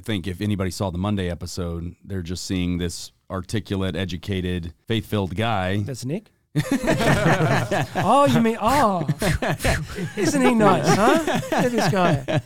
I think if anybody saw the Monday episode, they're just seeing this articulate, educated, faith filled guy. That's Nick. oh, you mean oh? Isn't he nice, huh? Look at this guy.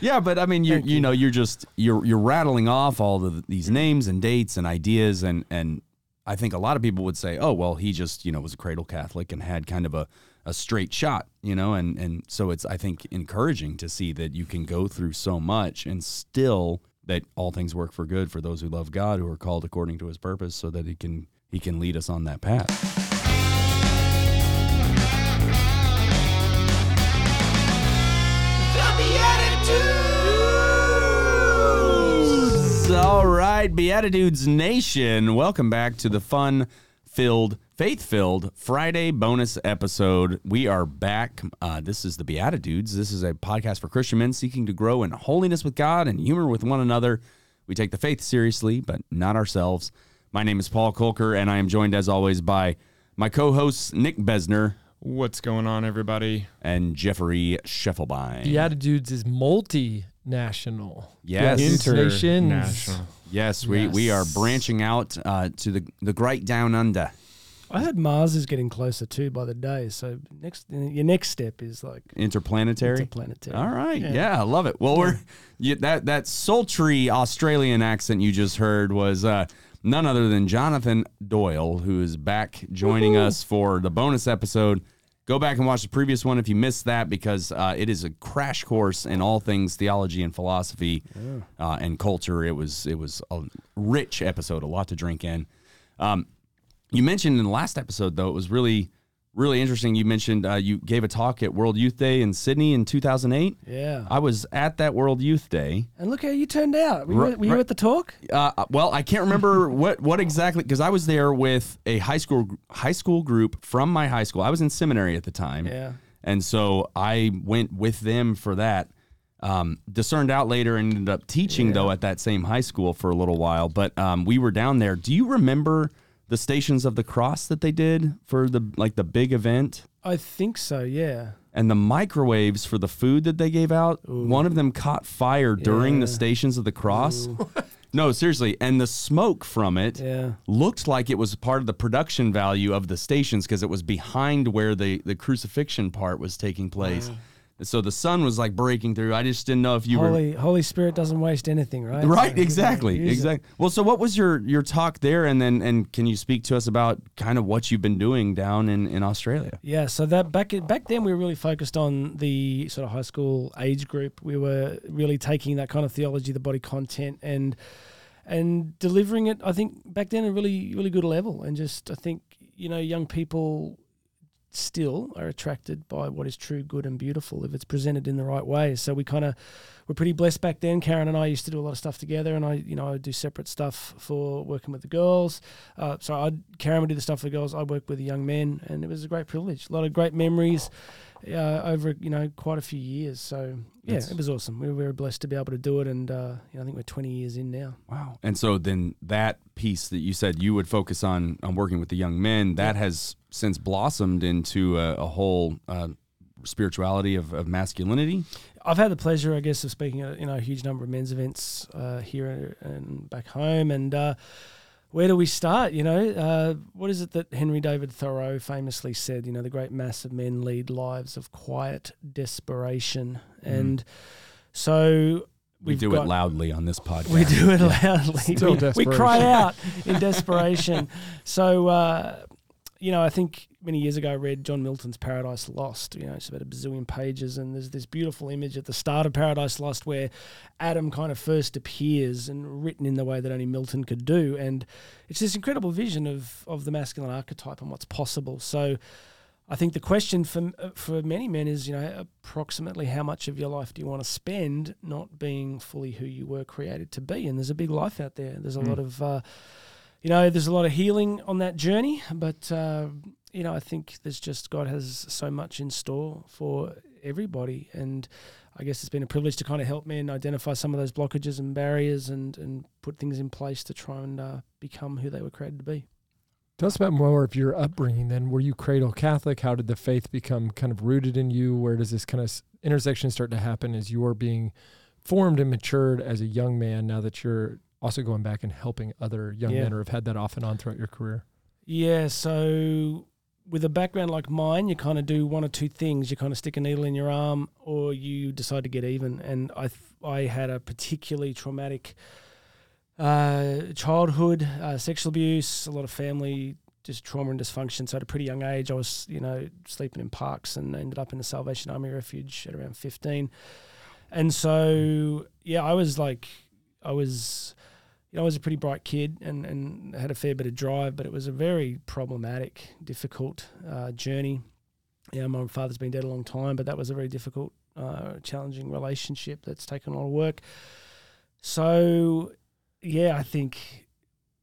Yeah, but I mean, you you you. know, you're just you're you're rattling off all of these names and dates and ideas, and and I think a lot of people would say, oh, well, he just you know was a cradle Catholic and had kind of a a straight shot, you know, and and so it's I think encouraging to see that you can go through so much and still that all things work for good for those who love God who are called according to His purpose, so that He can He can lead us on that path. All right, BeatiDudes Nation, welcome back to the fun filled, faith filled Friday bonus episode. We are back. Uh, this is the BeatiDudes. This is a podcast for Christian men seeking to grow in holiness with God and humor with one another. We take the faith seriously, but not ourselves. My name is Paul Kolker, and I am joined as always by my co hosts, Nick Besner What's going on, everybody? and Jeffrey Schiefelbein. The BeatiDudes is multinational. Yes. Nations. International. Yes, we, we are branching out uh, to the, the great down under. I heard Mars is getting closer too by the day. So next, your next step is like Interplanetary. interplanetary. All right. Yeah. Yeah, I love it. Well, we're you, that that sultry Australian accent you just heard was uh, none other than Jonathan Doyle, who is back joining us for the bonus episode. Go back and watch the previous one if you missed that, because uh, it is a crash course in all things theology and philosophy uh, and culture. It was it was a rich episode, a lot to drink in. Um, you mentioned in the last episode, though, it was really, really interesting. You mentioned uh, you gave a talk at World Youth Day in Sydney in 2008. Yeah. I was at that World Youth Day. and look how you turned out. Were you, were you at the talk? Uh, well, I can't remember what what exactly because I was there with a high school high school group from my high school. I was in seminary at the time, Yeah. and so I went with them for that. Um, discerned out later and ended up teaching though at that same high school for a little while. But um, we were down there. Do you remember the Stations of the Cross that they did for the like the big event? I think so. Yeah. and the microwaves for the food that they gave out, one of them caught fire during the Stations of the Cross. no, seriously, and the smoke from it Yeah. looked like it was part of the production value of the stations because it was behind where the the crucifixion part was taking place. So the sun was like breaking through. I just didn't know if you were Holy Holy Spirit doesn't waste anything, right? Right, So, exactly, use it. exactly. Well, so what was your your talk there, and then and can you speak to us about kind of what you've been doing down in in Australia? Yeah, so that back back then we were really focused on the sort of high school age group. We were really taking that kind of theology, the body content, and and delivering it. I think back then at a really really good level, and just I think you know young people still are attracted by what is true, good, and beautiful if it's presented in the right way. So we kind of were pretty blessed back then. Karen and I used to do a lot of stuff together, and I, you know, I would do separate stuff for working with the girls. Uh, so I, Karen would do the stuff for the girls. I work with the young men, and it was a great privilege. A lot of great memories uh, over, you know, quite a few years. So yeah, That's- it was awesome. We were very blessed to be able to do it, and uh, you know, I think we're 20 years in now. Wow. And so then that piece that you said you would focus on on working with the young men, that has since blossomed into a, a whole uh, spirituality of, of masculinity. I've had the pleasure, I guess, of speaking at you know a huge number of men's events uh, here and back home. And uh, where do we start? You know, uh, what is it that Henry David Thoreau famously said? You know, the great mass of men lead lives of quiet desperation, and so We do got, it loudly on this podcast. We do it loudly. Still we, we cry out in desperation. So, uh, you know, I think many years ago I read John Milton's Paradise Lost. You know, it's about a bazillion pages, and there's this beautiful image at the start of Paradise Lost where Adam kind of first appears and written in the way that only Milton could do. And it's this incredible vision of, of the masculine archetype and what's possible. So, I think the question for for many men is, you know, approximately how much of your life do you want to spend not being fully who you were created to be? And there's a big life out there. There's a lot of, uh, you know, there's a lot of healing on that journey. But uh, you know, I think there's just God has so much in store for everybody, and I guess it's been a privilege to kind of help men identify some of those blockages and barriers, and and put things in place to try and uh, become who they were created to be. Tell us about more of your upbringing. Then, were you cradle Catholic? How did the faith become kind of rooted in you? Where does this kind of intersection start to happen as you're being formed and matured as a young man now that you're also going back and helping other young Yeah. men or have had that off and on throughout your career? Yeah, so with a background like mine, you kind of do one or two things. You kind of stick a needle in your arm, or you decide to get even. And I, th- I had a particularly traumatic uh, childhood, uh, sexual abuse, a lot of family just trauma and dysfunction. So at a pretty young age, I was, you know, sleeping in parks and ended up in the Salvation Army refuge at around fifteen. And so, yeah, I was like, I was you know, I was a pretty bright kid and, and had a fair bit of drive, but it was a very problematic, difficult uh, journey. Yeah, my father's been dead a long time, but that was a very difficult, uh, challenging relationship that's taken a lot of work. So, yeah, I think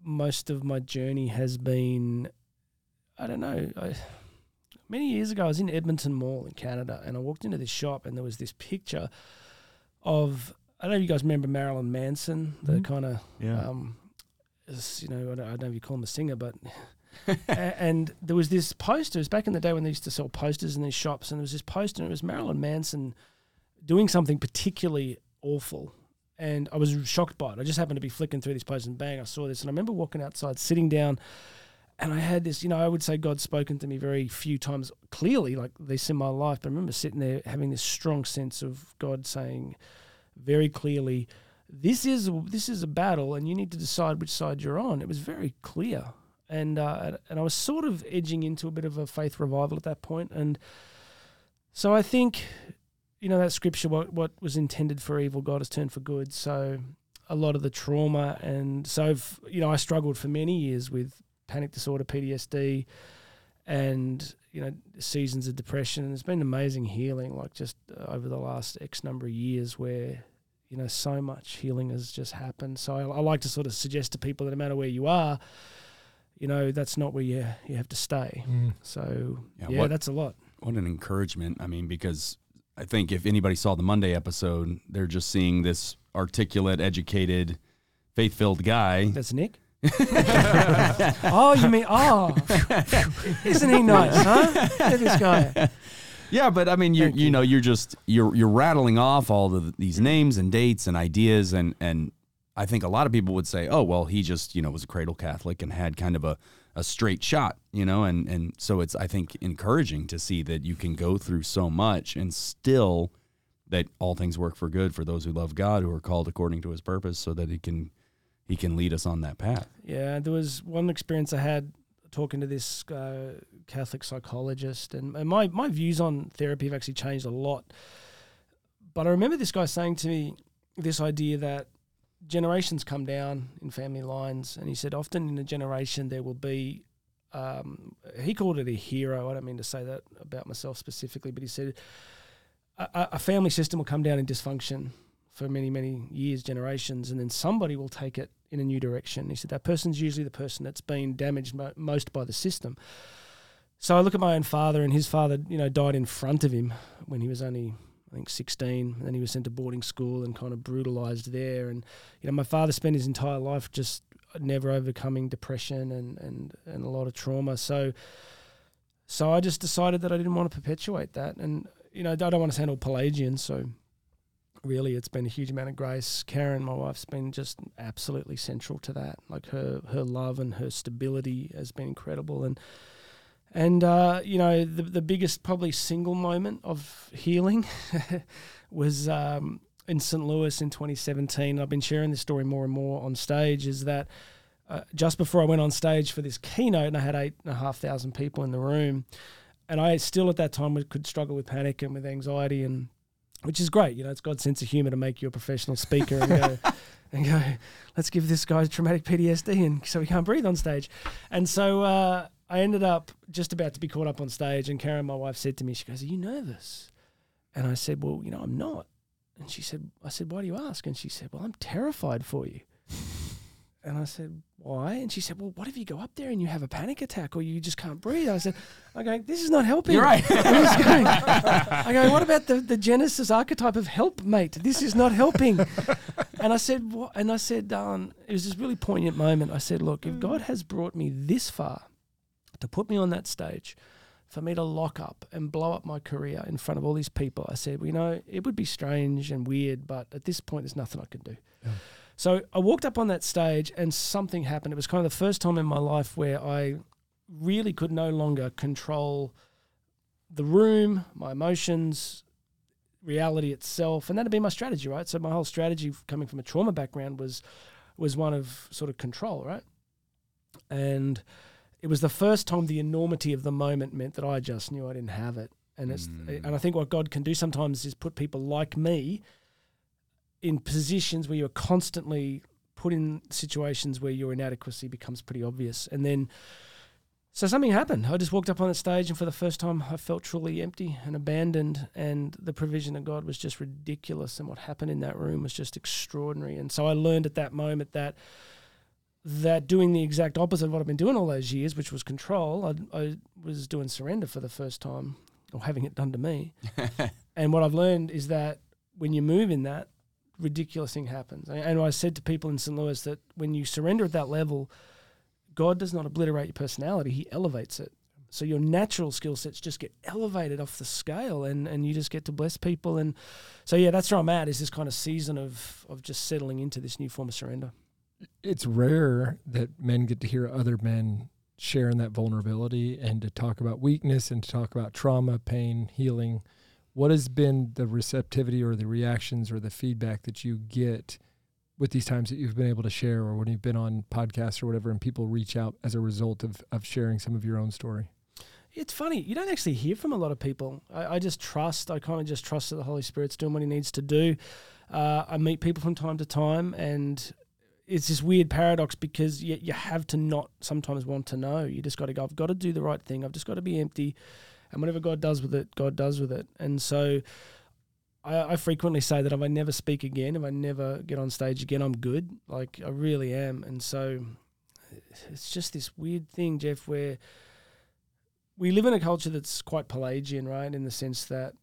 most of my journey has been, I don't know, I, many years ago I was in Edmonton Mall in Canada and I walked into this shop and there was this picture of I don't know if you guys remember Marilyn Manson, the Mhm. kind of Yeah. um, you know, I don't, I don't know if you call him a singer, but and there was this poster. It was back in the day when they used to sell posters in these shops, and there was this poster, and it was Marilyn Manson doing something particularly awful. And I was shocked by it. I just happened to be flicking through these posters, and bang, I saw this. And I remember walking outside, sitting down, and I had this. You know, I would say God's spoken to me very few times clearly, like this in my life. But I remember sitting there having this strong sense of God saying very clearly, "This is this is a battle, and you need to decide which side you're on." It was very clear, and uh, and I was sort of edging into a bit of a faith revival at that point, and so I think, you know, that scripture, what what was intended for evil, God has turned for good. So a lot of the trauma, and so you know, I struggled for many years with panic disorder, PTSD, and you know, seasons of depression. And it's been amazing healing, like just uh, over the last X number of years, where you know so much healing has just happened. So I, I like to sort of suggest to people that no matter where you are, you know, that's not where you you have to stay. So Yeah, yeah, what- that's a lot. What an encouragement. I mean, because I think if anybody saw the Monday episode, they're just seeing this articulate, educated, faith filled guy. That's Nick. oh, you mean oh? Isn't he nice, huh? Look at this guy. Yeah, but I mean, you Thank you you. know, you're just you're you're rattling off all of these names and dates and ideas, and and I think a lot of people would say, oh, well, he just you know was a cradle Catholic and had kind of a a straight shot, you know, and and so it's I think encouraging to see that you can go through so much and still that all things work for good for those who love God who are called according to His purpose, so that He can He can lead us on that path. Yeah, there was one experience I had talking to this uh, Catholic psychologist, and, my my views on therapy have actually changed a lot. But I remember this guy saying to me this idea that generations come down in family lines, and he said often in a generation there will be. Um, he called it a hero. I don't mean to say that about myself specifically, but he said a a family system will come down in dysfunction for many, many years, generations, and then somebody will take it in a new direction. He said that person's usually the person that's been damaged mo- most by the system. So I look at my own father, and his father, you know, died in front of him when he was only, I think, 16. And then he was sent to boarding school and kind of brutalized there. And, you know, my father spent his entire life just never overcoming depression and, and, and a lot of trauma. So, so I just decided that I didn't want to perpetuate that. And, you know, I don't want to sound all Pelagian. So, really it's been a huge amount of grace. Karen, my wife's been just absolutely central to that. Like her her love and her stability has been incredible and and uh, you know the the biggest probably single moment of healing was um, in St. Louis in 2017. I've been sharing this story more and more on stage. Is that uh, just before I went on stage for this keynote, and I had eight and a half thousand people in the room, and I still at that time could struggle with panic and with anxiety and which is great. You know, it's God's sense of humor to make you a professional speaker and go and go. Let's give this guy traumatic PTSD, and so he can't breathe on stage. And so uh, I ended up just about to be caught up on stage, and Karen, my wife, said to me, she goes, "Are you nervous?" And I said, "Well, you know, I'm not." And she said, "I said, why do you ask?" And she said, "Well, I'm terrified for you." And I said, "Why?" And she said, "Well, what if you go up there and you have a panic attack or you just can't breathe?" I said, i "Okay, this is not helping." You're right. I was going, I go, what about the, the Genesis archetype of helpmate? This is not helping. And I said, what? And I said, um, it was this really poignant moment. I said, look, if God has brought me this far to put me on that stage, for me to lock up and blow up my career in front of all these people. I said, well, you know, it would be strange and weird, but at this point, there's nothing I can do. Yeah. So I walked up on that stage and something happened. It was kind of the first time in my life where I really could no longer control the room, my emotions, reality itself, and that'd be my strategy, right? So my whole strategy coming from a trauma background was was one of sort of control, right? And it was the first time the enormity of the moment meant that I just knew I didn't have it. And it's Mm. and I think what God can do sometimes is put people like me in positions where you're constantly put in situations where your inadequacy becomes pretty obvious. And then so something happened. I just walked up on the stage, and for the first time, I felt truly empty and abandoned. And the provision of God was just ridiculous, and what happened in that room was just extraordinary. And so I learned at that moment that that doing the exact opposite of what I've been doing all those years, which was control, I, I was doing surrender for the first time, or having it done to me. and what I've learned is that when you move in that, ridiculous thing happens. And- I said to people in St. Louis that when you surrender at that level, God does not obliterate your personality; He elevates it. So your natural skill sets just get elevated off the scale, and, and you just get to bless people. And so yeah, that's where I'm at. Is this kind of season of of just settling into this new form of surrender. It's rare that men get to hear other men share in that vulnerability and to talk about weakness and to talk about trauma, pain, healing. What has been the receptivity or the reactions or the feedback that you get with these times that you've been able to share or when you've been on podcasts or whatever and people reach out as a result of, of sharing some of your own story? It's funny. You don't actually hear from a lot of people. I, I just trust. I kind of just trust that the Holy Spirit's doing what He needs to do. Uh, I meet people from time to time, and it's this weird paradox because you, you have to not sometimes want to know. You just got to go. I've got to do the right thing. I've just got to be empty, and whatever God does with it, God does with it. And so, I, I frequently say that if I never speak again, if I never get on stage again, I'm good. Like I really am. And so, it's just this weird thing, Jeff, where we live in a culture that's quite Pelagian, right? In the sense that,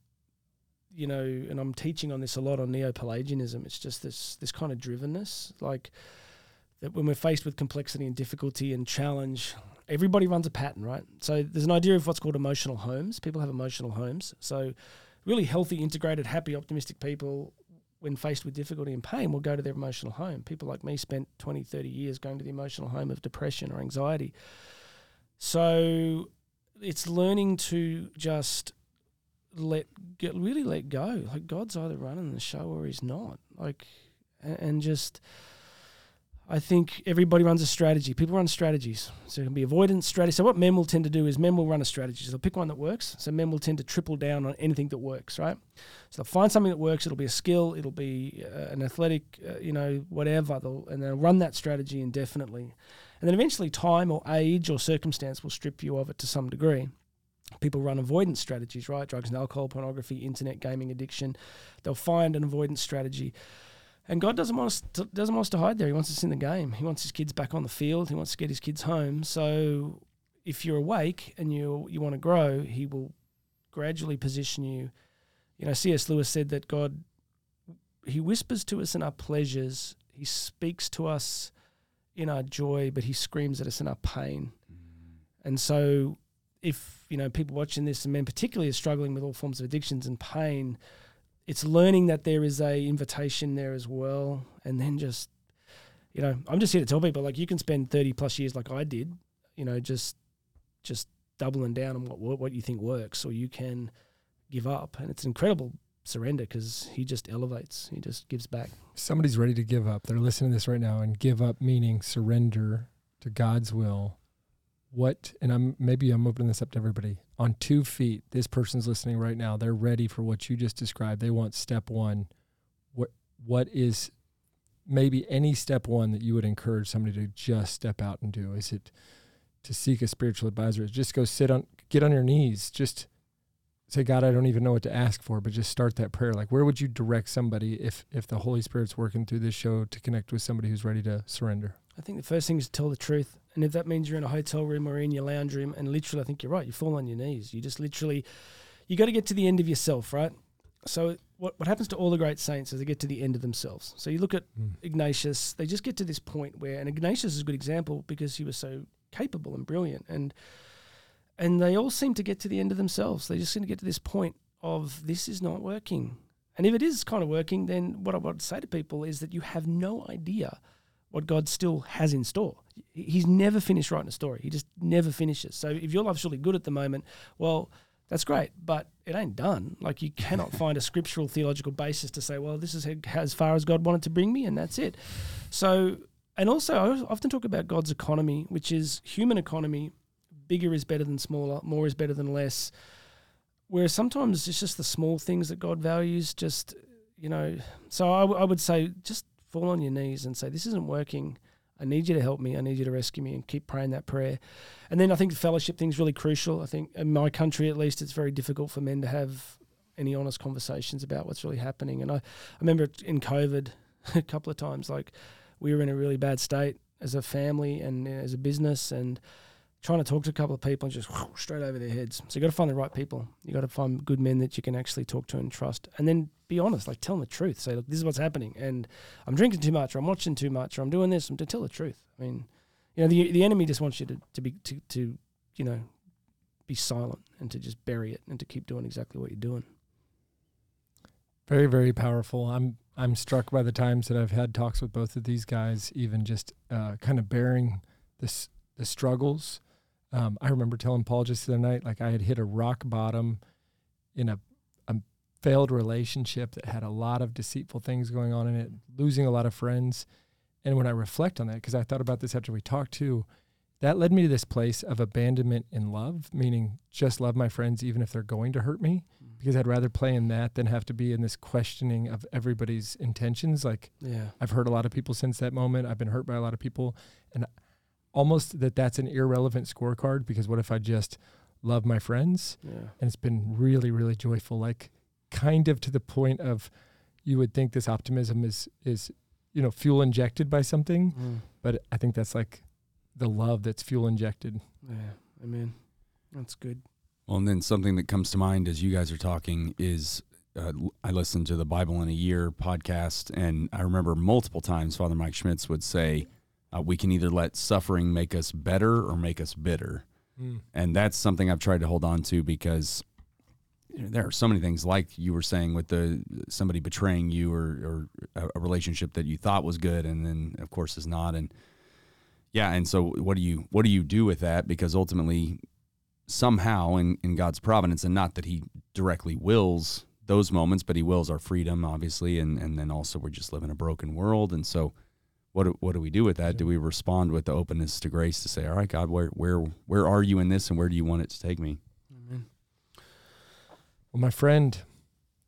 you know, and I'm teaching on this a lot on neo-Pelagianism. It's just this this kind of drivenness, like that when we're faced with complexity and difficulty and challenge, everybody runs a pattern, right? So there's an idea of what's called emotional homes. People have emotional homes. So really healthy, integrated, happy, optimistic people when faced with difficulty and pain will go to their emotional home. People like me spent 20, 30 years going to the emotional home of depression or anxiety. So it's learning to just let get really let go. Like God's either running the show or he's not. Like and just I think everybody runs a strategy. People run strategies. So it can be avoidance strategy. So what men will tend to do is men will run a strategy. So they'll pick one that works. So men will tend to triple down on anything that works, right? So they'll find something that works. It'll be a skill. It'll be uh, an athletic, uh, you know, whatever. They'll, and they'll run that strategy indefinitely. And then eventually time or age or circumstance will strip you of it to some degree. People run avoidance strategies, right? Drugs and alcohol, pornography, internet gaming addiction. They'll find an avoidance strategy. And God doesn't want us to, doesn't want us to hide there. He wants us in the game. He wants his kids back on the field. He wants to get his kids home. So if you're awake and you you want to grow, he will gradually position you. You know, C.S. Lewis said that God he whispers to us in our pleasures. He speaks to us in our joy, but he screams at us in our pain. Mm. And so if, you know, people watching this and men particularly are struggling with all forms of addictions and pain, it's learning that there is a invitation there as well and then just you know i'm just here to tell people like you can spend 30 plus years like i did you know just just doubling down on what what you think works or you can give up and it's incredible surrender because he just elevates he just gives back Somebody's ready to give up. They're listening to this right now and give up meaning surrender to God's will. What and I'm maybe I'm opening this up to everybody. On two feet, this person's listening right now. They're ready for what you just described. They want step one. What what is maybe any step one that you would encourage somebody to just step out and do? Is it to seek a spiritual advisor? Just go sit on get on your knees. Just say, God, I don't even know what to ask for, but just start that prayer. Like, where would you direct somebody if if the Holy Spirit's working through this show to connect with somebody who's ready to surrender? I think the first thing is to tell the truth. And if that means you're in a hotel room or in your lounge room and literally i think you're right you fall on your knees. You just literally you got to get to the end of yourself right? So what, what happens to all the great saints is they get to the end of themselves. So you look at hmm. Ignatius, they just get to this point where, and Ignatius is a good example because he was so capable and brilliant, and and they all seem to get to the end of themselves. They just seem to get to this point of this is not working. And if it is kind of working, then what I would say to people is that you have no idea what God still has in store. He's never finished writing a story. He just never finishes. So if your life's really good at the moment, well, that's great, but it ain't done. Like you cannot find a scriptural theological basis to say, well, this is as far as God wanted to bring me, and that's it. So, and also, I often talk about God's economy, which is human economy. Bigger is better than smaller. More is better than less. Whereas sometimes it's just the small things that God values. Just you know, so I, w- I would say just fall on your knees and say, this isn't working. I need you to help me. I need you to rescue me and keep praying that prayer. And then I think the fellowship thing is really crucial. I think in my country, at least, it's very difficult for men to have any honest conversations about what's really happening. And I, I remember in COVID a couple of times, like we were in a really bad state as a family and as a business and trying to talk to a couple of people and just whoosh, straight over their heads. So you got to find the right people. You got to find good men that you can actually talk to and trust, and then be honest. Like tell them the truth. Say, look, this is what's happening, and I'm drinking too much, or I'm watching too much, or I'm doing this. And to tell the truth. I mean, you know, the the enemy just wants you to to be to to you know be silent and to just bury it and to keep doing exactly what you're doing. Very very powerful. I'm I'm struck by the times that I've had talks with both of these guys, even just uh, kind of bearing this the struggles um, I remember telling Paul just the other night, like I had hit a rock bottom in a, a failed relationship that had a lot of deceitful things going on in it, losing a lot of friends. And when I reflect on that, because I thought about this after we talked too, that led me to this place of abandonment in love, meaning just love my friends even if they're going to hurt me, mm. because I'd rather play in that than have to be in this questioning of everybody's intentions. Like, yeah, I've hurt a lot of people since that moment. I've been hurt by a lot of people, and almost that that's an irrelevant scorecard because what if I just love my friends? Yeah. And it's been really, really joyful. Like kind of to the point of you would think this optimism is is you know fuel injected by something, mm. but I think that's like the love that's fuel injected. Yeah, I mean, That's good. Well, and then something that comes to mind as you guys are talking is uh, I listened to the Bible in a Year podcast, and I remember multiple times Father Mike Schmitz would say, uh, we can either let suffering make us better or make us bitter. Mm. And that's something I've tried to hold on to because you know, there are so many things like you were saying with the somebody betraying you or, or a relationship that you thought was good and then of course is not and yeah and so what do you what do you do with that because ultimately somehow in, in God's providence and not that he directly wills those moments but he wills our freedom obviously and and then also we're just living a broken world and so what do, what do we do with that? Do we respond with the openness to grace to say, "All right, God, where where where are you in this, and where do you want it to take me?" Amen. Well, my friend,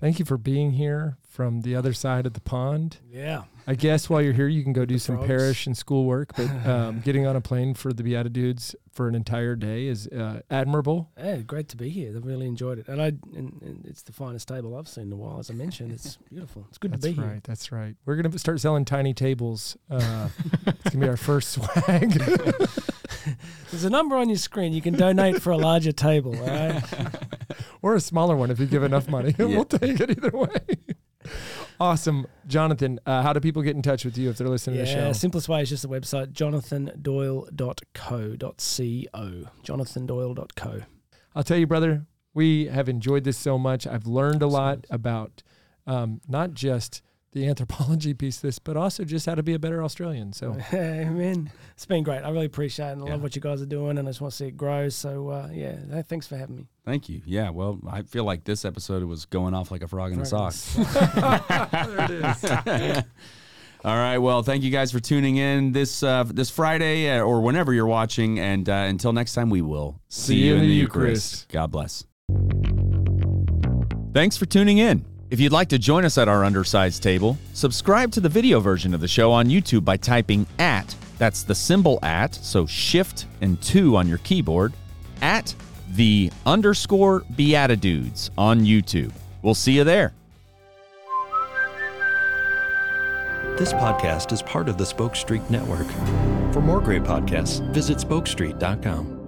thank you for being here from the other side of the pond. Yeah. I guess while you're here, you can go do some frogs. parish and school work, but um, getting on a plane for the BeatiDudes for an entire day is uh, admirable. Yeah, great to be here. I've really enjoyed it, and I and, and, it's the finest table I've seen in a while. As I mentioned, it's beautiful. It's good that's to be That's right, here. That's right. We're gonna start selling tiny tables. Uh, it's gonna be our first swag. There's a number on your screen. You can donate for a larger table, right? or a smaller one if you give enough money. Yeah. we'll take it either way. Awesome. Jonathan, uh, how do people get in touch with you if they're listening yeah, to the show? The simplest way is just the website, jonathandoyle.co.co. jonathandoyle.co. I'll tell you, brother, we have enjoyed this so much. I've learned a lot about um, not just – the anthropology piece of this, but also just how to be a better Australian. So, amen. It's been great. I really appreciate it. And I yeah. love what you guys are doing, and I just want to see it grow. So, uh, yeah, thanks for having me. Thank you. Yeah, well, I feel like this episode was going off like a frog in a sock. there it is. All right. Well, thank you guys for tuning in this uh, this Friday uh, or whenever you're watching. And uh, until next time, we will see, see you in the, the Eucharist. Eucharist. God bless. Thanks for tuning in. If you'd like to join us at our undersized table, subscribe to the video version of the show on YouTube by typing at, that's the symbol at, so shift and two on your keyboard, at the underscore BeatiDudes on YouTube. We'll see you there. This podcast is part of the Spoke Street Network. For more great podcasts, visit spokestreet.com.